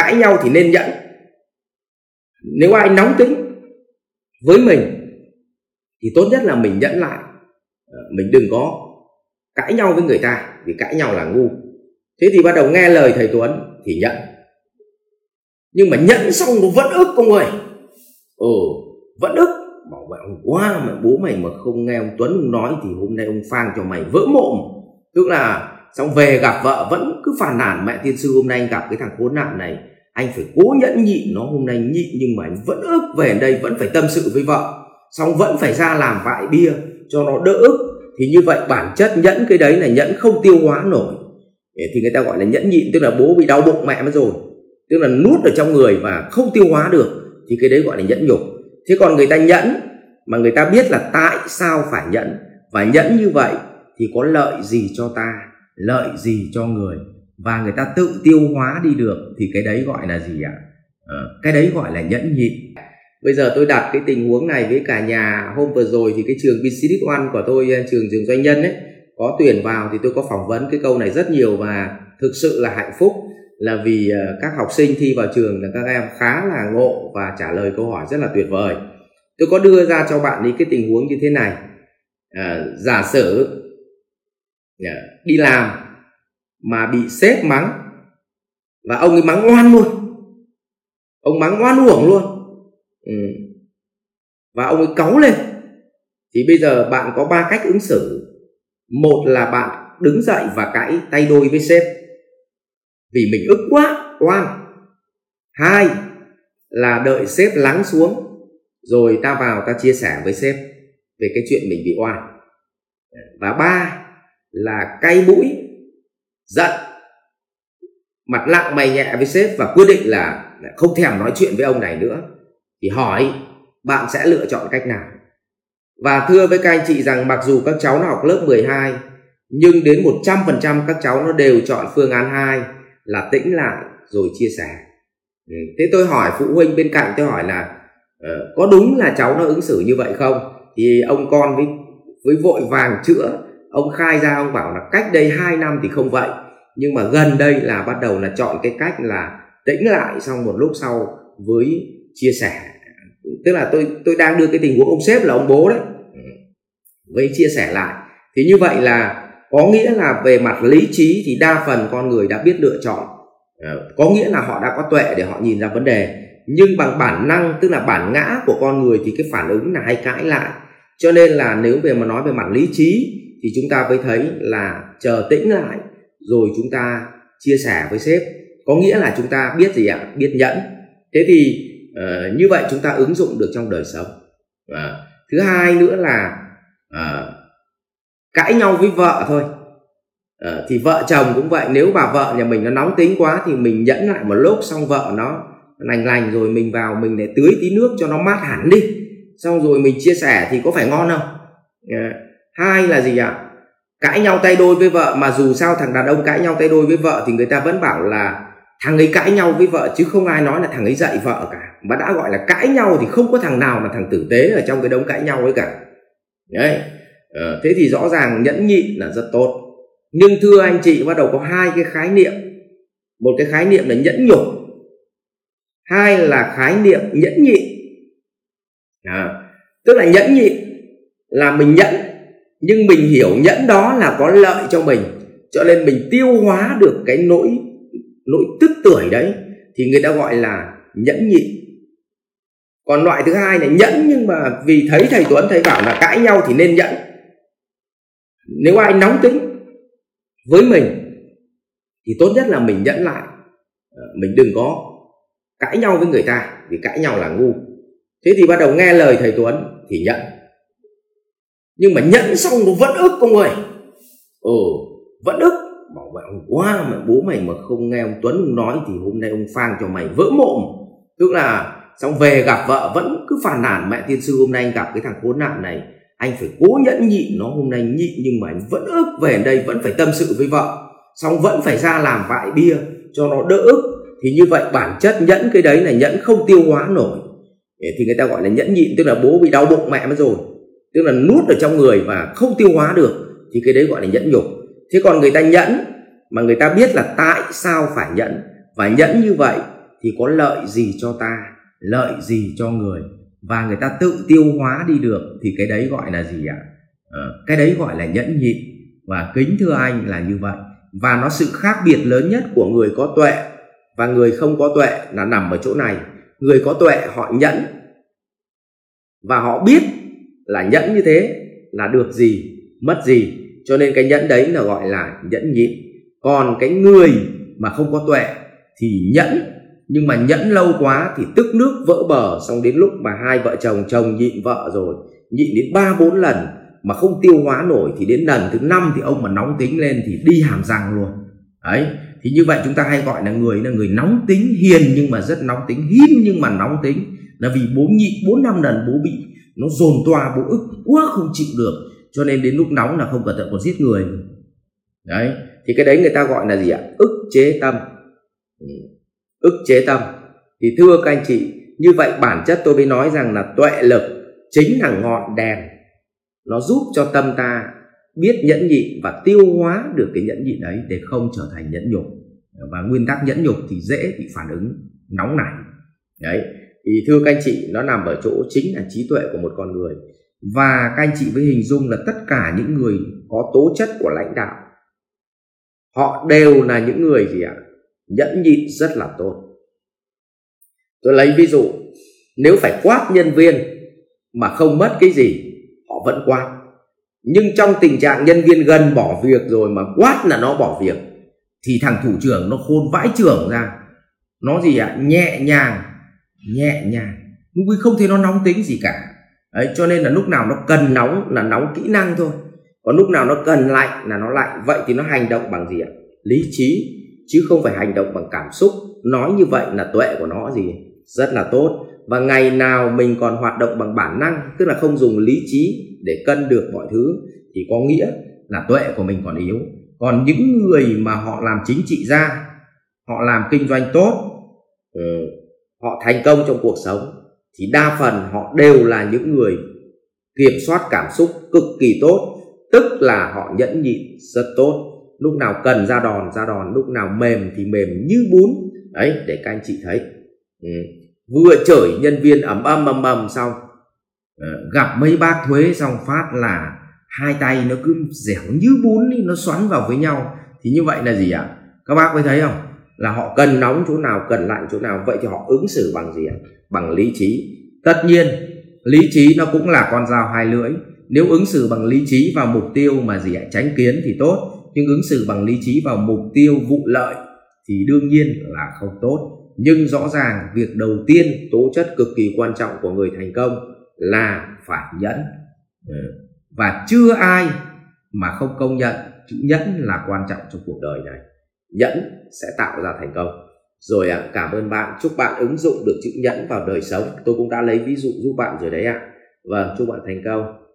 cãi nhau thì nên nhẫn. Nếu ai nóng tính với mình thì tốt nhất là mình nhẫn lại. Ờ, mình đừng có cãi nhau với người ta vì cãi nhau là ngu. Thế thì bắt đầu nghe lời thầy tuấn thì nhận nhưng mà nhẫn xong nó vẫn ức con người ừ ờ, vẫn ức. Bảo vệ ông quá mà bố mày mà không nghe ông tuấn ông nói thì hôm nay ông phang cho mày vỡ mồm tức là xong về gặp vợ vẫn cứ phàn nàn, mẹ tiên sư hôm nay anh gặp cái thằng khốn nạn này anh phải cố nhẫn nhịn nó hôm nay nhịn nhưng mà anh vẫn ức về đây, vẫn phải tâm sự với vợ. Xong vẫn phải ra làm vại bia cho nó đỡ ức. Thì như vậy bản chất nhẫn cái đấy là nhẫn không tiêu hóa nổi. Thì người ta gọi là nhẫn nhịn tức là bố bị đau bụng mẹ mất rồi. Tức là nuốt ở trong người và không tiêu hóa được, thì cái đấy gọi là nhẫn nhục. Thế còn người ta nhẫn, mà người ta biết là tại sao phải nhẫn, và nhẫn như vậy thì có lợi gì cho ta, lợi gì cho người? Và người ta tự tiêu hóa đi được thì cái đấy gọi là gì ạ? À, cái đấy gọi là nhẫn nhịn. Bây giờ tôi đặt cái tình huống này với cả nhà hôm vừa rồi thì cái trường business one của tôi à, trường trường doanh nhân ấy có tuyển vào thì tôi có phỏng vấn cái câu này rất nhiều và thực sự là hạnh phúc là vì à, các học sinh thi vào trường là các em khá là ngộ và trả lời câu hỏi rất là tuyệt vời. Tôi có đưa ra cho bạn đi cái tình huống như thế này. À, giả sử à, đi làm mà bị sếp mắng. Và ông ấy mắng oan luôn. Ông mắng oan uổng luôn. Ừ. và ông ấy cáu lên. Thì bây giờ bạn có ba cách ứng xử. Một là bạn đứng dậy và cãi tay đôi với sếp. Vì mình ức quá, oan. Hai là đợi sếp lắng xuống. Rồi ta vào ta chia sẻ với sếp về cái chuyện mình bị oan. Và ba là cay mũi giận mặt lặng mày nhẹ với sếp và quyết định là không thèm nói chuyện với ông này nữa thì hỏi bạn sẽ lựa chọn cách nào và thưa với các anh chị rằng mặc dù các cháu nó học lớp 12 nhưng đến 100% các cháu nó đều chọn phương án 2 là tĩnh lại rồi chia sẻ. Ừ, thế tôi hỏi phụ huynh bên cạnh tôi hỏi là uh, có đúng là cháu nó ứng xử như vậy không? Thì ông con với với vội vàng chữa, ông khai ra ông bảo là cách đây 2 năm thì không vậy, nhưng mà gần đây là bắt đầu là chọn cái cách là tĩnh lại xong một lúc sau với chia sẻ. Tức là tôi tôi đang đưa cái tình huống ông sếp là ông bố đấy. Với chia sẻ lại. Thì như vậy là có nghĩa là về mặt lý trí thì đa phần con người đã biết lựa chọn ờ, có nghĩa là họ đã có tuệ để họ nhìn ra vấn đề nhưng bằng bản năng tức là bản ngã của con người thì cái phản ứng là hay cãi lại cho nên là nếu về mà nói về mặt lý trí thì chúng ta mới thấy là chờ tĩnh lại rồi chúng ta chia sẻ với sếp. Có nghĩa là chúng ta biết gì ạ? Biết nhẫn. Thế thì uh, như vậy chúng ta ứng dụng được trong đời sống. Uh, thứ hai nữa là uh, cãi nhau với vợ thôi. Uh, thì vợ chồng cũng vậy nếu bà vợ nhà mình nó nóng tính quá thì mình nhẫn lại một lúc xong vợ nó lành lành rồi mình vào mình để tưới tí nước cho nó mát hẳn đi. Xong rồi mình chia sẻ thì có phải ngon không? Uh, hai là gì ạ? Cãi nhau tay đôi với vợ mà dù sao thằng đàn ông cãi nhau tay đôi với vợ thì người ta vẫn bảo là thằng ấy cãi nhau với vợ chứ không ai nói là thằng ấy dạy vợ cả. Mà đã gọi là cãi nhau thì không có thằng nào mà thằng tử tế ở trong cái đống cãi nhau ấy cả. Đấy. Ờ, thế thì rõ ràng nhẫn nhịn là rất tốt. Nhưng thưa anh chị bắt đầu có hai cái khái niệm. Một cái khái niệm là nhẫn nhục. Hai là khái niệm nhẫn nhịn à, tức là nhẫn nhịn là mình nhẫn nhưng mình hiểu nhẫn đó là có lợi cho mình, cho nên mình tiêu hóa được cái nỗi nỗi tức tuổi đấy, thì người ta gọi là nhẫn nhịn còn loại thứ hai là nhẫn, nhưng mà vì thấy thầy tuấn, thầy bảo là cãi nhau thì nên nhẫn. Nếu ai nóng tính với mình, thì tốt nhất là mình nhẫn lại. Ờ, mình đừng có cãi nhau với người ta, vì cãi nhau là ngu. Thế thì bắt đầu nghe lời thầy tuấn thì nhận nhưng mà nhẫn xong nó vẫn ức con người ừ vẫn ức. Bảo vậy ông quá mà bố mày mà không nghe ông tuấn nói thì hôm nay ông phang cho mày vỡ mồm tức là xong về gặp vợ vẫn cứ phàn nàn, mẹ tiên sư, hôm nay anh gặp cái thằng khốn nạn này, anh phải cố nhẫn nhịn nó, hôm nay nhịn nhưng mà anh vẫn ức, về đây vẫn phải tâm sự với vợ. Xong vẫn phải ra làm vại bia cho nó đỡ ức. Thì như vậy bản chất nhẫn cái đấy là nhẫn không tiêu hóa nổi. Thì người ta gọi là nhẫn nhịn, tức là bố bị đau bụng mẹ mất rồi tức là nuốt ở trong người và không tiêu hóa được thì cái đấy gọi là nhẫn nhục. Thế còn người ta nhẫn mà người ta biết là tại sao phải nhẫn và nhẫn như vậy thì có lợi gì cho ta lợi gì cho người và người ta tự tiêu hóa đi được thì cái đấy gọi là gì ạ? À, cái đấy gọi là nhẫn nhịn. Và kính thưa anh là như vậy. Và nó sự khác biệt lớn nhất của người có tuệ và người không có tuệ là nằm ở chỗ này. Người có tuệ họ nhẫn và họ biết là nhẫn như thế, là được gì, mất gì. Cho nên cái nhẫn đấy là gọi là nhẫn nhịn còn cái người mà không có tuệ thì nhẫn, nhưng mà nhẫn lâu quá thì tức nước vỡ bờ. Xong đến lúc mà hai vợ chồng chồng nhịn vợ rồi, nhịn đến ba bốn lần mà không tiêu hóa nổi thì đến lần thứ năm thì ông mà nóng tính lên thì đi hàm răng luôn. Đấy, thì như vậy chúng ta hay gọi là người là người nóng tính hiền nhưng mà rất nóng tính hiếm nhưng mà nóng tính. Là vì bố nhịn bốn năm lần, bố bị nó dồn toa bố ức, quá không chịu được. Cho nên đến lúc nóng là không cẩn thận còn giết người. Đấy, thì cái đấy người ta gọi là gì ạ? Ức chế tâm. Ừ, ức chế tâm. Thì thưa các anh chị, như vậy bản chất tôi mới nói rằng là tuệ lực chính là ngọn đèn. Nó giúp cho tâm ta biết nhẫn nhịn và tiêu hóa được cái nhẫn nhịn ấy để không trở thành nhẫn nhục. Và nguyên tắc nhẫn nhục thì dễ bị phản ứng, nóng nảy. Đấy thì thưa các anh chị, nó nằm ở chỗ chính là trí tuệ của một con người. Và các anh chị với hình dung là tất cả những người có tố chất của lãnh đạo, họ đều là những người gì ạ? Nhẫn nhịn rất là tốt. Tôi lấy ví dụ, nếu phải quát nhân viên mà không mất cái gì, họ vẫn quát. Nhưng trong tình trạng nhân viên gần bỏ việc rồi mà quát là nó bỏ việc, thì thằng thủ trưởng nó khôn vãi trưởng ra. Nó gì ạ? Nhẹ nhàng nhẹ nhàng. Lúc không thấy nó nóng tính gì cả. Đấy, cho nên là lúc nào nó cần nóng là nóng kỹ năng thôi. Còn lúc nào nó cần lạnh là nó lạnh. Vậy thì nó hành động bằng gì ạ? Lý trí chứ không phải hành động bằng cảm xúc. Nói như vậy là tuệ của nó gì? Rất là tốt. Và ngày nào mình còn hoạt động bằng bản năng tức là không dùng lý trí để cân được mọi thứ thì có nghĩa là tuệ của mình còn yếu. Còn những người mà họ làm chính trị gia họ làm kinh doanh tốt ừ, họ thành công trong cuộc sống, thì đa phần họ đều là những người kiểm soát cảm xúc cực kỳ tốt, tức là họ nhẫn nhịn rất tốt. Lúc nào cần ra đòn ra đòn, lúc nào mềm thì mềm như bún. Đấy, để các anh chị thấy. Ừ. vừa chửi nhân viên ẩm âm ầm ầm xong ờ, gặp mấy bác thuế xong phát là hai tay nó cứ dẻo như bún đi, nó xoắn vào với nhau. Thì như vậy là gì ạ? Các bác có thấy không? Là họ cần nóng chỗ nào, cần lạnh chỗ nào, vậy thì họ ứng xử bằng gì ạ? Bằng lý trí. Tất nhiên, lý trí nó cũng là con dao hai lưỡi. Nếu ứng xử bằng lý trí vào mục tiêu mà gì ạ? Tránh kiến thì tốt, nhưng ứng xử bằng lý trí vào mục tiêu vụ lợi thì đương nhiên là không tốt. Nhưng rõ ràng việc đầu tiên, tố chất cực kỳ quan trọng của người thành công là phải nhẫn. Ừ. Và chưa ai mà không công nhận. Chữ nhẫn là quan trọng trong cuộc đời này nhẫn sẽ tạo ra thành công. Rồi ạ à, cảm ơn bạn. Chúc bạn ứng dụng được chữ nhẫn vào đời sống. Tôi cũng đã lấy ví dụ giúp bạn rồi đấy ạ. À. vâng chúc bạn thành công.